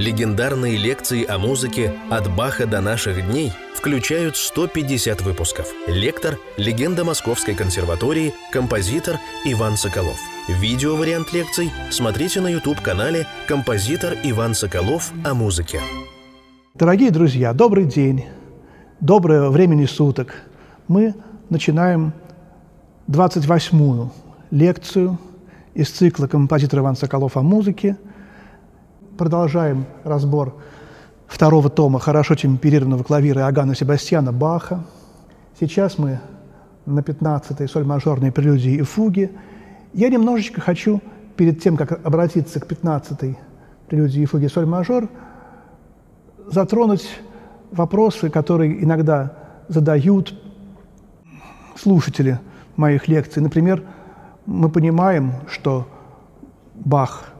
Легендарные лекции о музыке «От Баха до наших дней» включают 150 выпусков. Лектор – легенда Московской консерватории, композитор Иван Соколов. Видео-вариант лекций смотрите на YouTube-канале «Композитор Иван Соколов о музыке». Дорогие друзья, добрый день, доброе времени суток. Мы начинаем 28-ю лекцию из цикла «Композитор Иван Соколов о музыке». Продолжаем разбор второго тома хорошо темперированного клавира Иоганна Себастьяна Баха. Сейчас мы на 15-й соль-мажорной прелюдии и фуге. Я немножечко хочу, перед тем, как обратиться к 15-й прелюдии и фуге соль-мажор, затронуть вопросы, которые иногда задают слушатели моих лекций. Например, мы понимаем, что Бах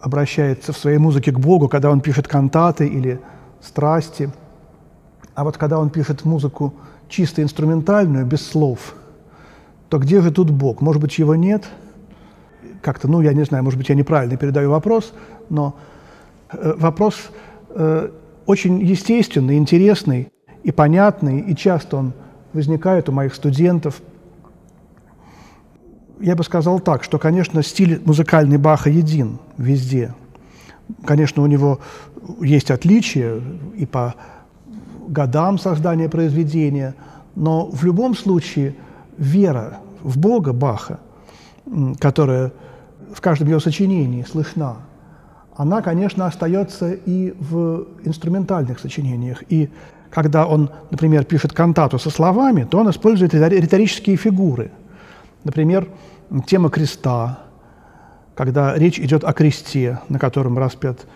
обращается в своей музыке к Богу, когда он пишет кантаты или страсти. А вот когда он пишет музыку чисто инструментальную, без слов, то где же тут Бог? Может быть, его нет? Как-то, ну, я не знаю, может быть, я неправильно передаю вопрос, но э, вопрос э, очень естественный, интересный и понятный, и часто он возникает у моих студентов. Я бы сказал так, что, конечно, стиль музыкальный Баха един везде. Конечно, у него есть отличия и по годам создания произведения, но в любом случае вера в Бога Баха, которая в каждом его сочинении слышна, она, конечно, остается и в инструментальных сочинениях. И когда он, например, пишет кантату со словами, то он использует риторические фигуры. Например, тема креста, когда речь идет о кресте, на котором распят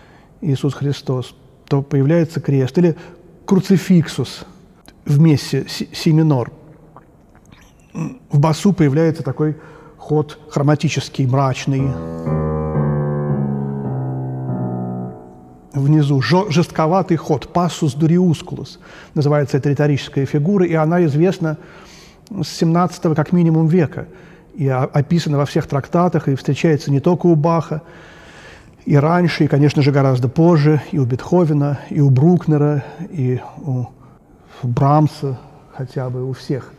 Иисус Христос, то появляется крест. Или круцификсус в мессе си минор. В басу появляется такой ход хроматический, мрачный. внизу жестковатый ход, пассус дуриускулус, называется эта риторическая фигура, и она известна с 17 как минимум века, и описана во всех трактатах, и встречается не только у Баха, и раньше, и, конечно же, гораздо позже, и у Бетховена, и у Брукнера, и у Брамса, хотя бы у всех.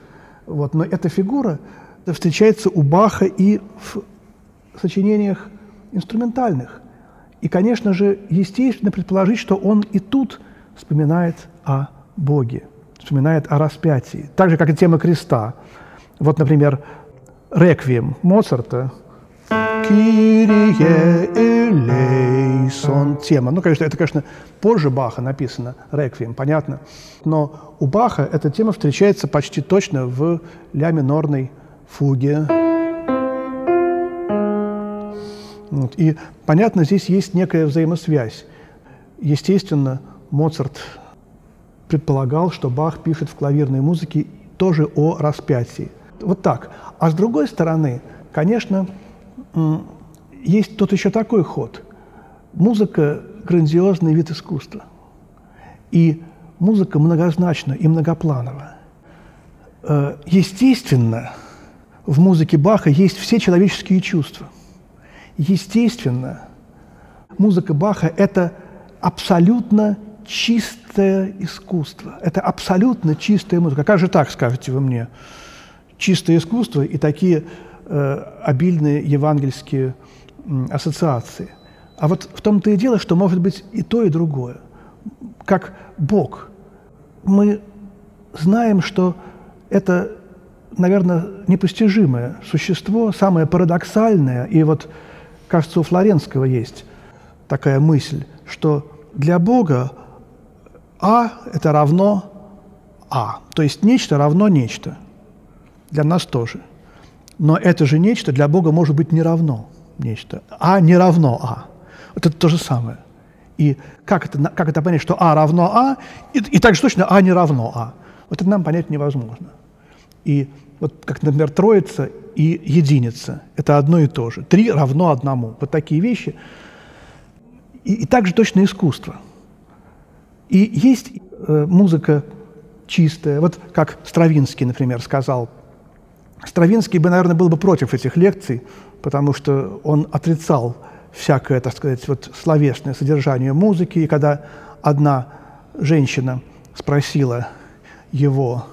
Вот. Но эта фигура встречается у Баха и в сочинениях инструментальных. И, конечно же, естественно предположить, что он и тут вспоминает о Боге, вспоминает о распятии. Так же, как и тема креста. Вот, например, «Реквием» Моцарта «Кирие элейсон» тема. Ну, конечно, это, конечно, позже Баха написано, «Реквием», понятно. Но у Баха эта тема встречается почти точно в ля минорной фуге. Вот. И, понятно, здесь есть некая взаимосвязь. Естественно, Моцарт предполагал, что Бах пишет в клавирной музыке тоже о распятии. Вот так. А с другой стороны, конечно, есть тут еще такой ход. Музыка – грандиозный вид искусства. И музыка многозначна и многопланова. Э, естественно, в музыке Баха есть все человеческие чувства. Естественно, музыка Баха – это абсолютно чистое искусство. Это абсолютно чистая музыка. Как же так, скажете вы мне? Чистое искусство и такие э, обильные евангельские э, ассоциации. А вот в том-то и дело, что может быть и то, и другое. Как Бог. Мы знаем, что это, наверное, непостижимое существо, самое парадоксальное, и вот Кажется, у Флоренского есть такая мысль, что для Бога А – это равно А. То есть нечто равно нечто. Для нас тоже. Но это же нечто для Бога может быть не равно нечто. А не равно А. Вот это то же самое. И как это, как это понять, что А равно А, и, и так же точно А не равно А? Вот это нам понять невозможно. И вот как, например, Троица и единица – это одно и то же. Три равно одному. Вот такие вещи. И, и также точно искусство. И есть э, музыка чистая. Вот как Стравинский, например, сказал. Стравинский бы, наверное, был бы против этих лекций, потому что он отрицал всякое, так сказать, вот словесное содержание музыки. И когда одна женщина спросила его,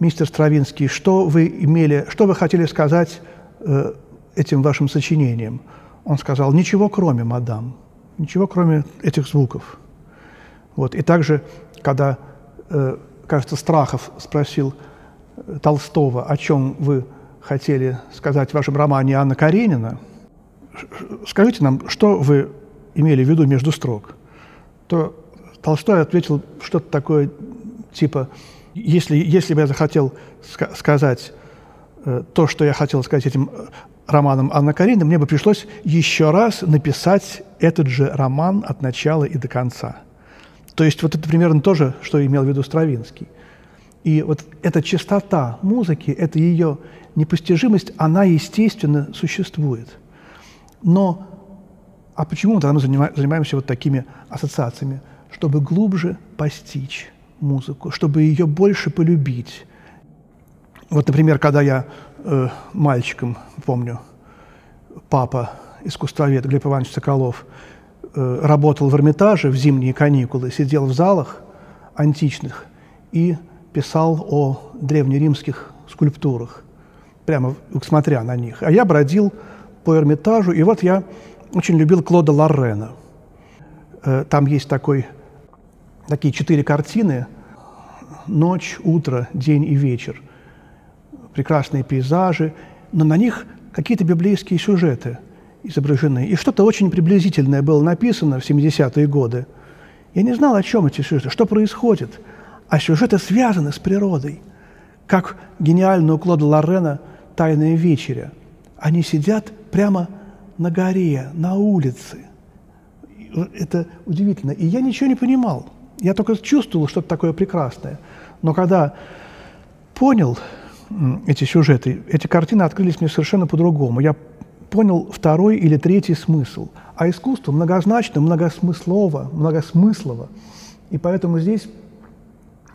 мистер Стравинский, что вы имели, что вы хотели сказать э, этим вашим сочинением? Он сказал, ничего кроме, мадам, ничего кроме этих звуков. Вот. И также, когда, э, кажется, Страхов спросил э, Толстого, о чем вы хотели сказать в вашем романе «Анна Каренина», скажите нам, что вы имели в виду между строк, то Толстой ответил что-то такое типа если, если бы я захотел ска- сказать э, то, что я хотел сказать этим э, романом Анна Каренина, мне бы пришлось еще раз написать этот же роман от начала и до конца. То есть вот это примерно то же, что имел в виду Стравинский. И вот эта чистота музыки, эта ее непостижимость, она, естественно, существует. Но а почему тогда мы занимаемся вот такими ассоциациями? Чтобы глубже постичь музыку, чтобы ее больше полюбить. Вот, например, когда я э, мальчиком, помню, папа, искусствовед Глеб Иванович Соколов, э, работал в Эрмитаже в зимние каникулы, сидел в залах античных и писал о древнеримских скульптурах, прямо смотря на них. А я бродил по Эрмитажу, и вот я очень любил Клода Лоррена. Э, там есть такой такие четыре картины «Ночь», «Утро», «День» и «Вечер». Прекрасные пейзажи, но на них какие-то библейские сюжеты изображены. И что-то очень приблизительное было написано в 70-е годы. Я не знал, о чем эти сюжеты, что происходит. А сюжеты связаны с природой. Как гениально у Клода Лорена «Тайная вечеря». Они сидят прямо на горе, на улице. Это удивительно. И я ничего не понимал. Я только чувствовал что-то такое прекрасное. Но когда понял эти сюжеты, эти картины открылись мне совершенно по-другому. Я понял второй или третий смысл. А искусство многозначно, многосмыслово, многосмыслово. И поэтому здесь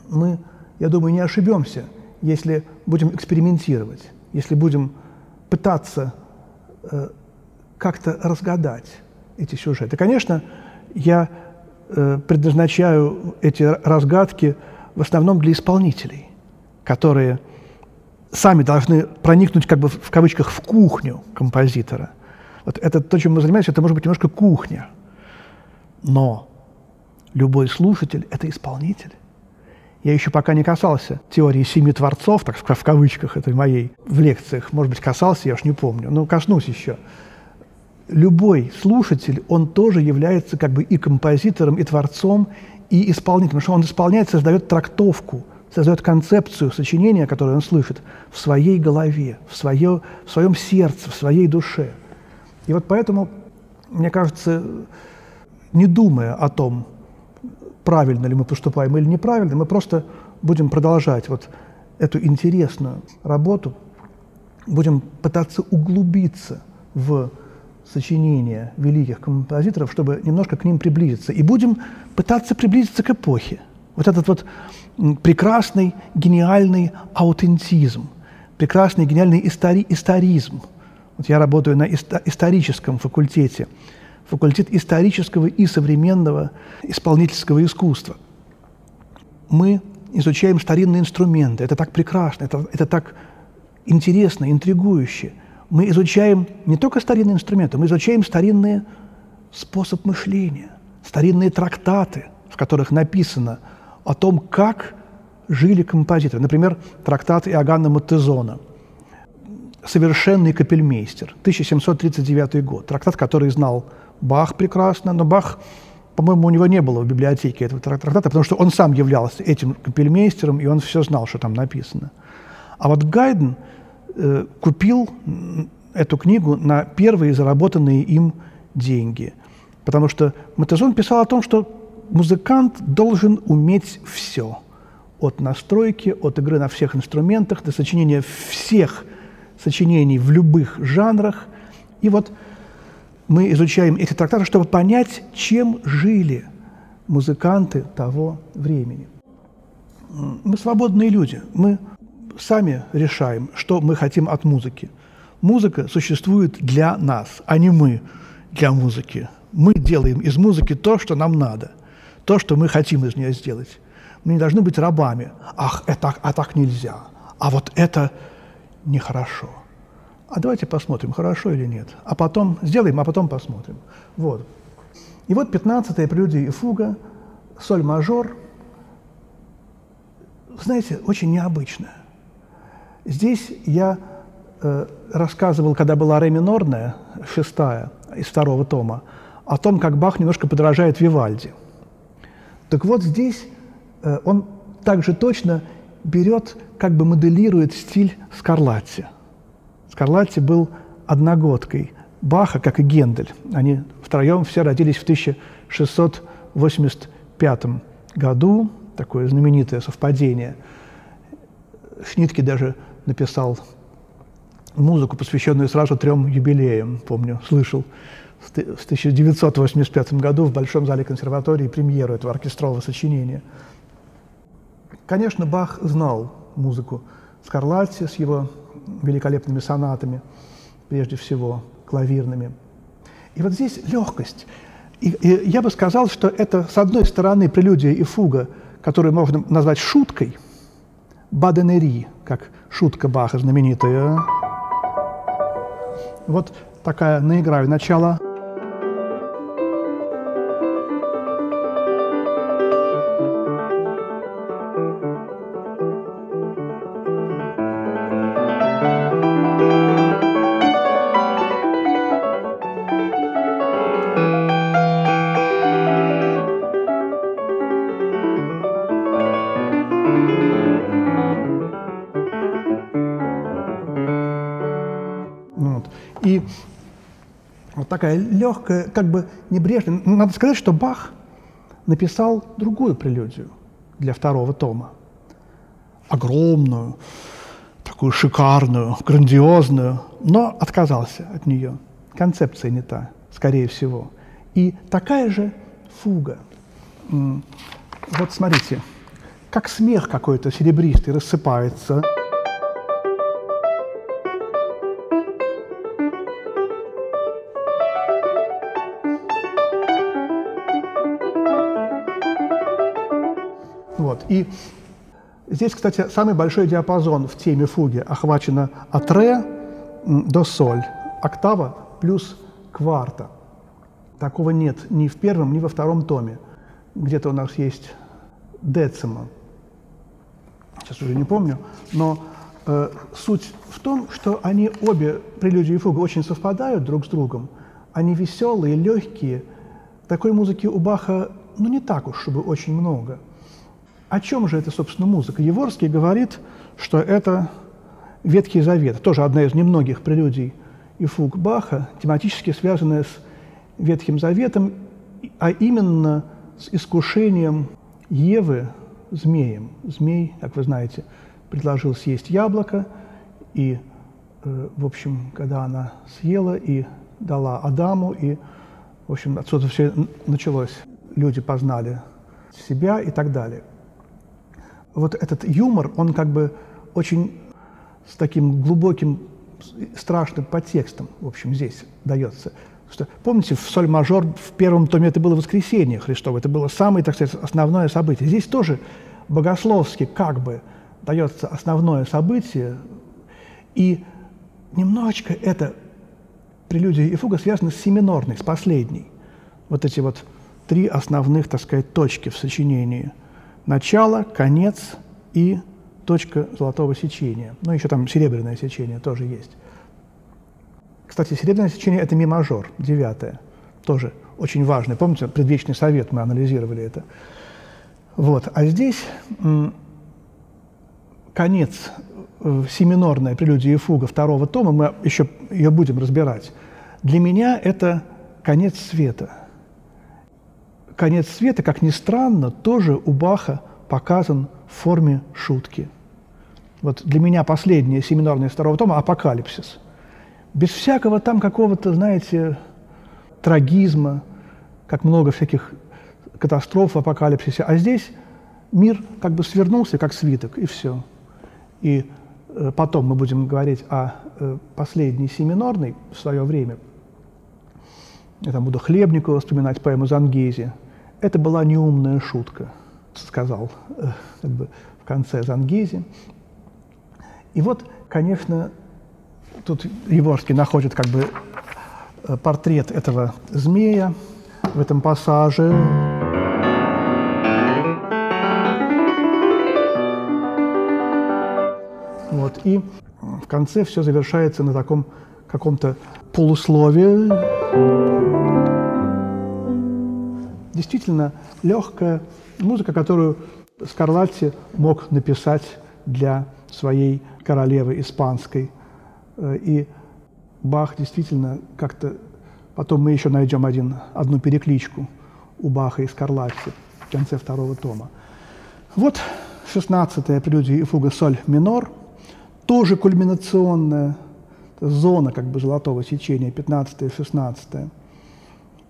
мы, я думаю, не ошибемся, если будем экспериментировать, если будем пытаться э, как-то разгадать эти сюжеты. Конечно, я Э, предназначаю эти разгадки в основном для исполнителей, которые сами должны проникнуть, как бы в кавычках, в кухню композитора. Вот это то, чем мы занимаемся, это может быть немножко кухня. Но любой слушатель – это исполнитель. Я еще пока не касался теории семи творцов, так в кавычках этой моей, в лекциях, может быть, касался, я уж не помню, но коснусь еще – любой слушатель, он тоже является как бы и композитором, и творцом, и исполнителем, потому что он исполняет, создает трактовку, создает концепцию сочинения, которое он слышит, в своей голове, в, свое, в своем сердце, в своей душе. И вот поэтому, мне кажется, не думая о том, правильно ли мы поступаем или неправильно, мы просто будем продолжать вот эту интересную работу, будем пытаться углубиться в сочинения великих композиторов, чтобы немножко к ним приблизиться. И будем пытаться приблизиться к эпохе. Вот этот вот прекрасный, гениальный аутентизм, прекрасный, гениальный истори историзм. Вот я работаю на исто историческом факультете, факультет исторического и современного исполнительского искусства. Мы изучаем старинные инструменты. Это так прекрасно, это, это так интересно, интригующе – мы изучаем не только старинные инструменты, мы изучаем старинный способ мышления, старинные трактаты, в которых написано о том, как жили композиторы. Например, трактат Иоганна Маттезона «Совершенный капельмейстер», 1739 год. Трактат, который знал Бах прекрасно, но Бах, по-моему, у него не было в библиотеке этого трактата, потому что он сам являлся этим капельмейстером, и он все знал, что там написано. А вот Гайден – Э, купил эту книгу на первые заработанные им деньги. Потому что Матезон писал о том, что музыкант должен уметь все. От настройки, от игры на всех инструментах, до сочинения всех сочинений в любых жанрах. И вот мы изучаем эти трактаты, чтобы понять, чем жили музыканты того времени. Мы свободные люди, мы сами решаем, что мы хотим от музыки. Музыка существует для нас, а не мы для музыки. Мы делаем из музыки то, что нам надо, то, что мы хотим из нее сделать. Мы не должны быть рабами. Ах, это, а так нельзя. А вот это нехорошо. А давайте посмотрим, хорошо или нет. А потом сделаем, а потом посмотрим. Вот. И вот 15-я прелюдия и фуга, соль мажор, знаете, очень необычная. Здесь я э, рассказывал, когда была ре минорная, шестая, из второго тома, о том, как Бах немножко подражает Вивальди. Так вот здесь э, он также точно берет, как бы моделирует стиль Скарлатти. Скарлатти был одногодкой Баха, как и Гендель. Они втроем все родились в 1685 году, такое знаменитое совпадение. Шнитке даже написал музыку, посвященную сразу трем юбилеям, помню, слышал в 1985 году в Большом зале консерватории премьеру этого оркестрового сочинения. Конечно, Бах знал музыку Скарлатти с его великолепными сонатами, прежде всего клавирными. И вот здесь легкость. И, и я бы сказал, что это, с одной стороны, прелюдия и фуга, которую можно назвать шуткой, баденери, как шутка Баха знаменитая. Вот такая наиграю начало. Такая легкая, как бы небрежная. Надо сказать, что Бах написал другую прелюдию для второго тома. Огромную, такую шикарную, грандиозную, но отказался от нее. Концепция не та, скорее всего. И такая же фуга. Вот смотрите, как смех какой-то серебристый рассыпается. И здесь, кстати, самый большой диапазон в теме фуги охвачено от ре до соль, октава плюс кварта. Такого нет ни в первом, ни во втором томе. Где-то у нас есть децима. Сейчас уже не помню, но э, суть в том, что они обе, прелюдии и фуга, очень совпадают друг с другом. Они веселые, легкие. Такой музыки у Баха, ну, не так уж, чтобы очень много – о чем же это, собственно, музыка? Еворский говорит, что это Ветхий Завет, тоже одна из немногих прелюдий и фуг Баха, тематически связанная с Ветхим Заветом, а именно с искушением Евы змеем. Змей, как вы знаете, предложил съесть яблоко, и, э, в общем, когда она съела и дала Адаму, и, в общем, отсюда все началось. Люди познали себя и так далее вот этот юмор, он как бы очень с таким глубоким, страшным подтекстом, в общем, здесь дается. Что, помните, в соль мажор в первом томе это было воскресенье Христово, это было самое, так сказать, основное событие. Здесь тоже богословски как бы дается основное событие, и немножечко это прелюдия и фуга связано с семинорной, с последней. Вот эти вот три основных, так сказать, точки в сочинении – начало, конец и точка золотого сечения. Ну, еще там серебряное сечение тоже есть. Кстати, серебряное сечение – это ми мажор, девятое, тоже очень важное. Помните, предвечный совет мы анализировали это. Вот. А здесь конец, э, семинорная прелюдия и фуга второго тома, мы еще ее будем разбирать. Для меня это конец света – конец света, как ни странно, тоже у Баха показан в форме шутки. Вот для меня последняя семинарная второго тома «Апокалипсис». Без всякого там какого-то, знаете, трагизма, как много всяких катастроф в апокалипсисе. А здесь мир как бы свернулся, как свиток, и все. И э, потом мы будем говорить о э, последней семинорной в свое время – я там буду Хлебникова вспоминать поэму «Зангези». Это была неумная шутка, сказал э, как бы, в конце Зангези. И вот, конечно, тут Еворский находит как бы э, портрет этого змея в этом пассаже. Вот, и в конце все завершается на таком каком-то полусловии. Действительно легкая музыка, которую Скарлатти мог написать для своей королевы испанской. Э, и Бах действительно как-то... Потом мы еще найдем один, одну перекличку у Баха и Скарлатти в конце второго тома. Вот 16-я прелюдия и фуга соль минор, тоже кульминационная зона как бы золотого сечения, 15 и 16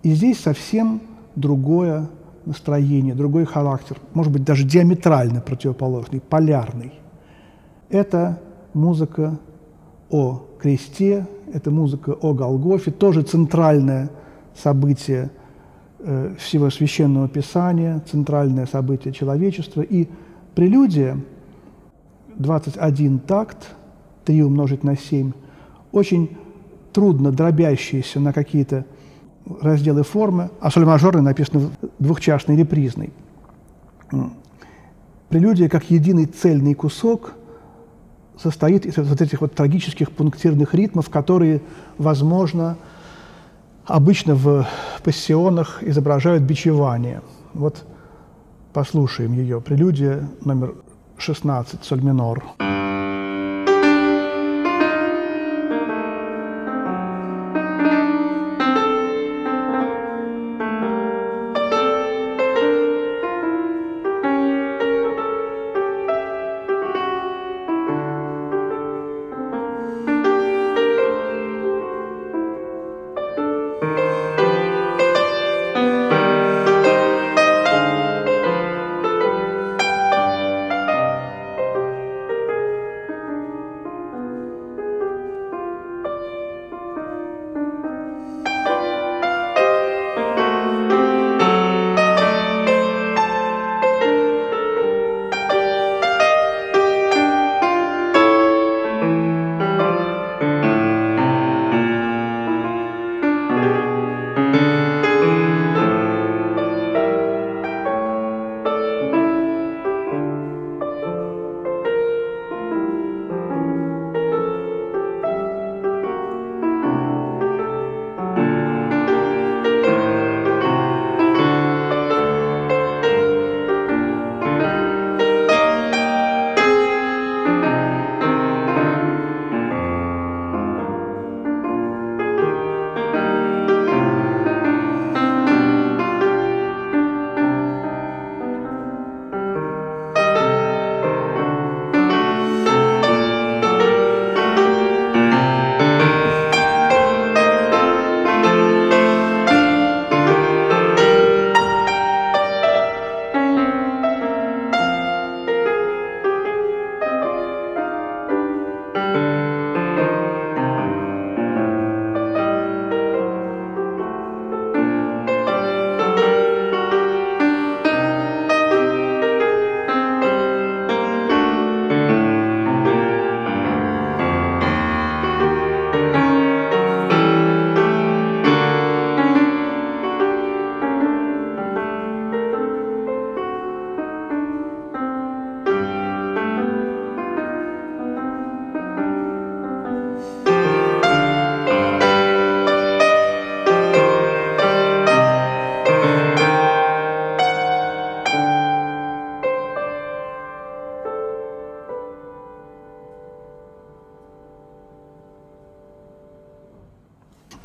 И здесь совсем другое настроение, другой характер, может быть, даже диаметрально противоположный, полярный. Это музыка о кресте, это музыка о Голгофе, тоже центральное событие э, всего священного писания, центральное событие человечества. И прелюдия, 21 такт, 3 умножить на 7, очень трудно дробящиеся на какие-то разделы формы, а соль мажорный написано двухчастный репризный. Прелюдия как единый цельный кусок состоит из вот этих вот трагических пунктирных ритмов, которые, возможно, обычно в пассионах изображают бичевание. Вот послушаем ее. Прелюдия номер 16, соль минор. И,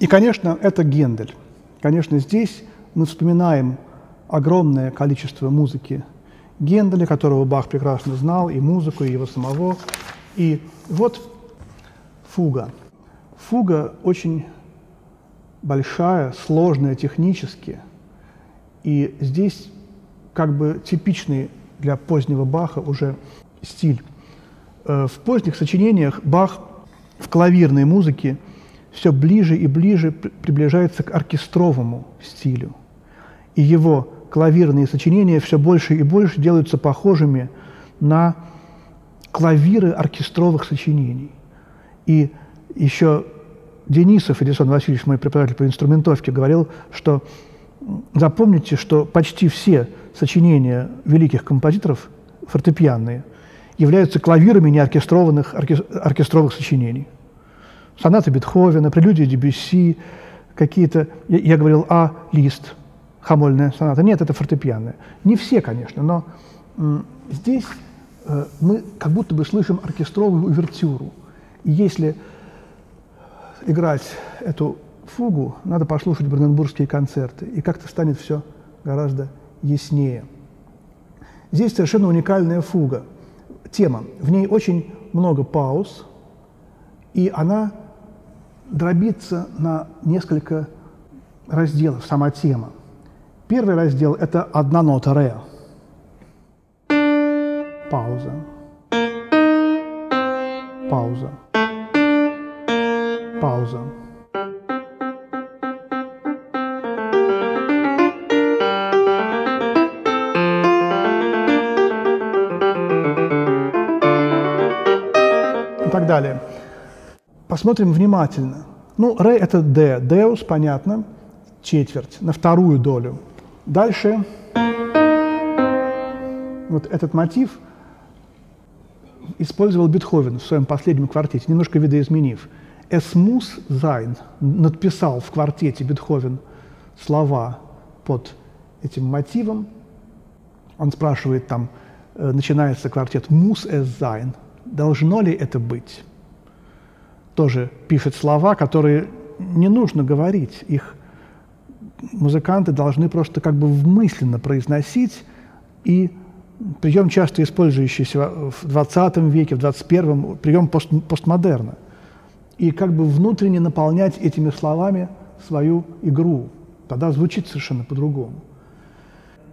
конечно, это Гендель. Конечно, здесь мы вспоминаем огромное количество музыки Генделя, которого Бах прекрасно знал, и музыку, и его самого. И вот фуга. Фуга очень большая, сложная технически. И здесь как бы типичный для позднего Баха уже стиль. Э, в поздних сочинениях Бах в клавирной музыке все ближе и ближе приближается к оркестровому стилю. И его клавирные сочинения все больше и больше делаются похожими на клавиры оркестровых сочинений. И еще Денисов Эдисон Васильевич, мой преподаватель по инструментовке, говорил, что запомните, что почти все сочинения великих композиторов фортепианные являются клавирами неоркестрованных оркестровых сочинений. Сонаты Бетховена, прелюдии Дебюсси, какие-то... Я, я говорил, а, лист, хамольная соната. Нет, это фортепианная. Не все, конечно, но здесь э, мы как будто бы слышим оркестровую увертюру. И если играть эту фугу, надо послушать бранденбургские концерты, и как-то станет все гораздо яснее. Здесь совершенно уникальная фуга. Тема. В ней очень много пауз, и она дробится на несколько разделов, сама тема. Первый раздел – это одна нота ре. Пауза. Пауза. Пауза. И так далее. Посмотрим внимательно. Ну, ре – это д. Деус, понятно, четверть, на вторую долю. Дальше вот этот мотив использовал Бетховен в своем последнем квартете, немножко видоизменив – Es muss sein, надписал в квартете Бетховен слова под этим мотивом. Он спрашивает там, э, начинается квартет «Muss es sein», должно ли это быть? Тоже пишет слова, которые не нужно говорить, их музыканты должны просто как бы мысленно произносить, и прием, часто использующийся в 20 веке, в 21 прием пост, постмодерна – и как бы внутренне наполнять этими словами свою игру. Тогда звучит совершенно по-другому.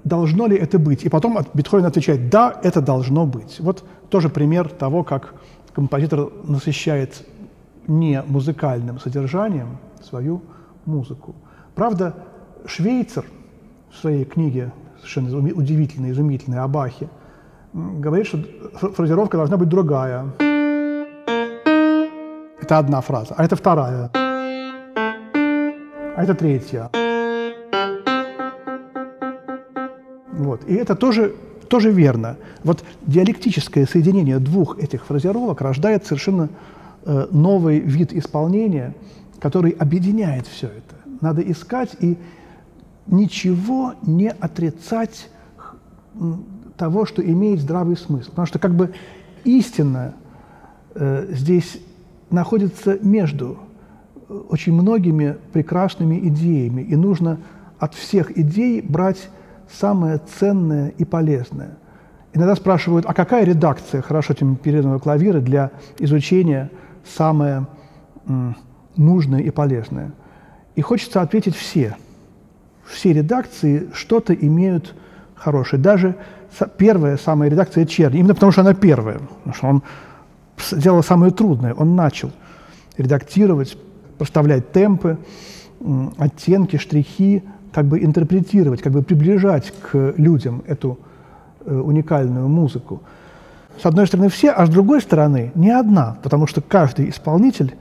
Должно ли это быть? И потом Бетховен отвечает, да, это должно быть. Вот тоже пример того, как композитор насыщает не музыкальным содержанием свою музыку. Правда, Швейцер в своей книге, совершенно удивительной, изумительной, о Бахе, говорит, что фразировка должна быть другая. Это одна фраза. А это вторая. А это третья. Вот. И это тоже, тоже верно. Вот диалектическое соединение двух этих фразировок рождает совершенно новый вид исполнения, который объединяет все это. Надо искать и ничего не отрицать того, что имеет здравый смысл. Потому что как бы истина э, здесь находится между э, очень многими прекрасными идеями, и нужно от всех идей брать самое ценное и полезное. Иногда спрашивают, а какая редакция хорошо темперированного клавира для изучения самое нужное и полезное? И хочется ответить все. Все редакции что-то имеют хорошее. Даже первая самая редакция Черни, именно потому что она первая, потому что он сделал самое трудное. Он начал редактировать, проставлять темпы, оттенки, штрихи, как бы интерпретировать, как бы приближать к людям эту э, уникальную музыку. С одной стороны все, а с другой стороны не одна, потому что каждый исполнитель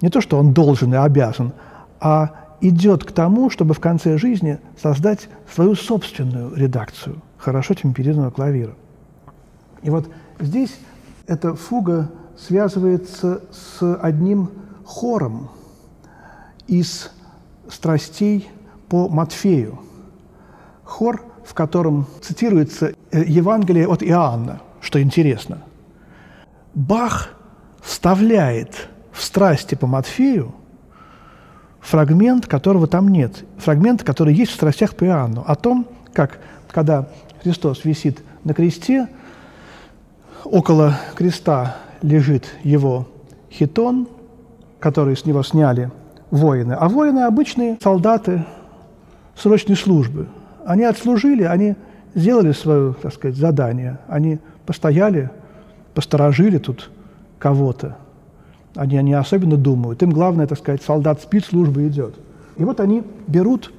не то, что он должен и обязан, а идет к тому, чтобы в конце жизни создать свою собственную редакцию хорошо темперированного клавира. И вот здесь эта фуга связывается с одним хором из страстей по Матфею. Хор, в котором цитируется э, Евангелие от Иоанна, что интересно. Бах вставляет в страсти по Матфею фрагмент, которого там нет. Фрагмент, который есть в страстях по Иоанну. О том, как, когда Христос висит на кресте, около креста лежит его хитон, который с него сняли воины. А воины – обычные солдаты срочной службы. Они отслужили, они сделали свое, так сказать, задание. Они постояли, посторожили тут кого-то. Они не особенно думают. Им главное, так сказать, солдат спит, служба идет. И вот они берут,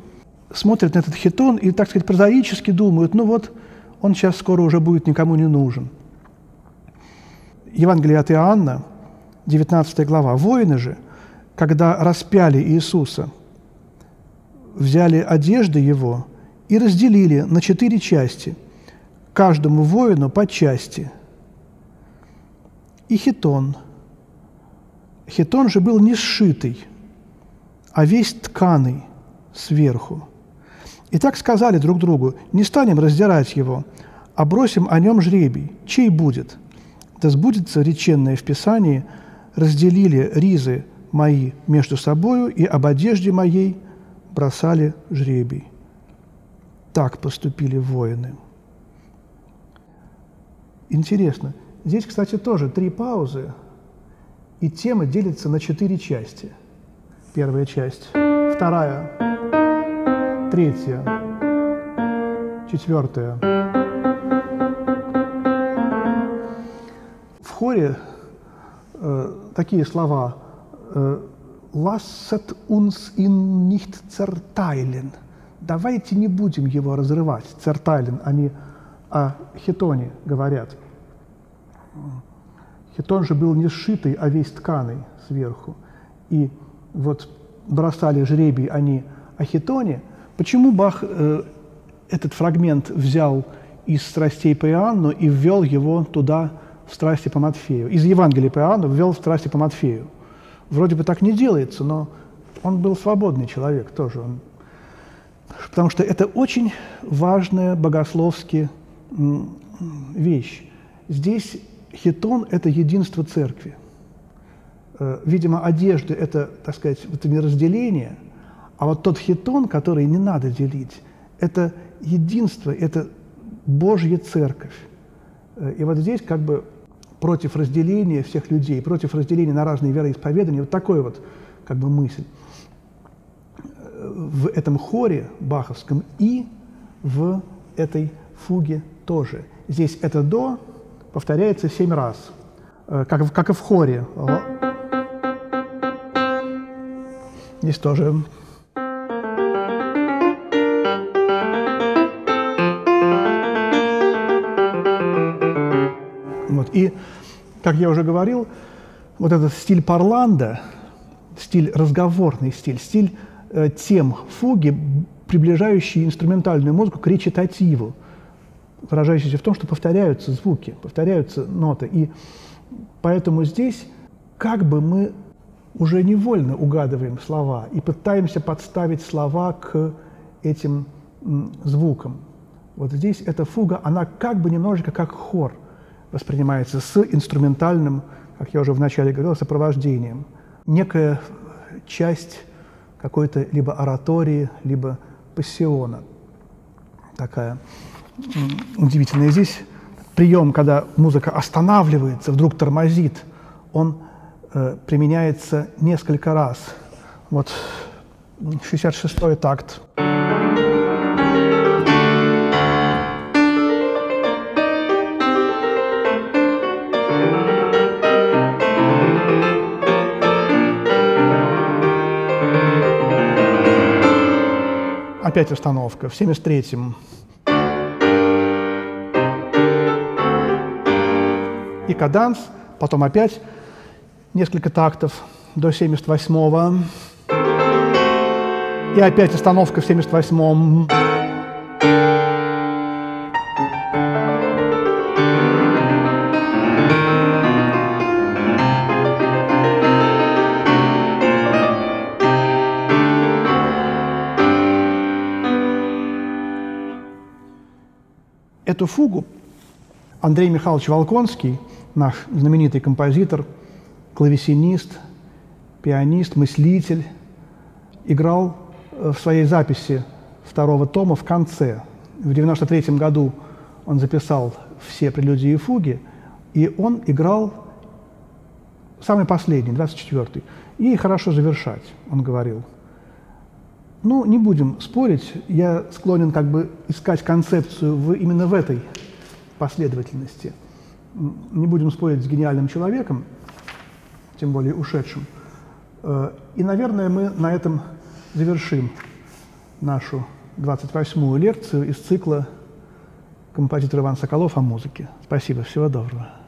смотрят на этот хитон и, так сказать, прозаически думают, ну вот, он сейчас скоро уже будет никому не нужен. Евангелие от Иоанна, 19 глава. «Воины же, когда распяли Иисуса, взяли одежды Его и разделили на четыре части, каждому воину по части. И хитон. Хитон же был не сшитый, а весь тканый сверху. И так сказали друг другу, не станем раздирать его, а бросим о нем жребий, чей будет. Да сбудется реченное в Писании, разделили ризы мои между собою, и об одежде моей бросали жребий. Так поступили воины. Интересно. Здесь, кстати, тоже три паузы, и тема делится на четыре части. Первая часть, вторая, третья, четвертая. В хоре э, такие слова э, «Lasset uns ihn nicht zerteilen» – «Давайте не будем его разрывать». «Zerteilen» – они о хитоне говорят. Хитон же был не сшитый, а весь тканый сверху. И вот бросали жребий они о хитоне. Почему Бах э, этот фрагмент взял из страстей по Иоанну и ввел его туда, в страсти по Матфею? Из Евангелия по Иоанну ввел в страсти по Матфею. Вроде бы так не делается, но он был свободный человек тоже. Он... Потому что это очень важная богословски вещь. Здесь хитон – это единство церкви. Э, видимо, одежда – это, так сказать, это не разделение, а вот тот хитон, который не надо делить, это единство, это Божья церковь. Э, и вот здесь как бы против разделения всех людей, против разделения на разные вероисповедания, вот такой вот как бы мысль э, в этом хоре баховском и в этой фуге тоже. Здесь это «до» повторяется семь раз, э, как, как и в хоре. Здесь тоже. Вот. И, как я уже говорил, вот этот стиль парланда, стиль разговорный стиль, стиль э, тем фуги, приближающий инструментальную музыку к речитативу, выражающийся в том, что повторяются звуки, повторяются ноты. И поэтому здесь как бы мы уже невольно угадываем слова и пытаемся подставить слова к этим звукам. Вот здесь эта фуга, она как бы немножечко как хор воспринимается с инструментальным, как я уже вначале говорил, сопровождением. Некая часть какой-то либо оратории, либо пассиона такая удивительное. Здесь прием, когда музыка останавливается, вдруг тормозит, он э, применяется несколько раз. Вот 66-й такт. Опять остановка. В 73-м и каданс, потом опять несколько тактов до 78-го, и опять остановка в 78-м. Эту фугу Андрей Михайлович Волконский – наш знаменитый композитор, клавесинист, пианист, мыслитель, играл э, в своей записи второго тома в конце. В 1993 году он записал все прелюдии и фуги, и он играл самый последний, 24-й. И хорошо завершать, он говорил. Ну, не будем спорить, я склонен как бы искать концепцию в, именно в этой последовательности – не будем спорить с гениальным человеком, тем более ушедшим. Э, и, наверное, мы на этом завершим нашу 28-ю лекцию из цикла «Композитор Иван Соколов о музыке». Спасибо, всего доброго.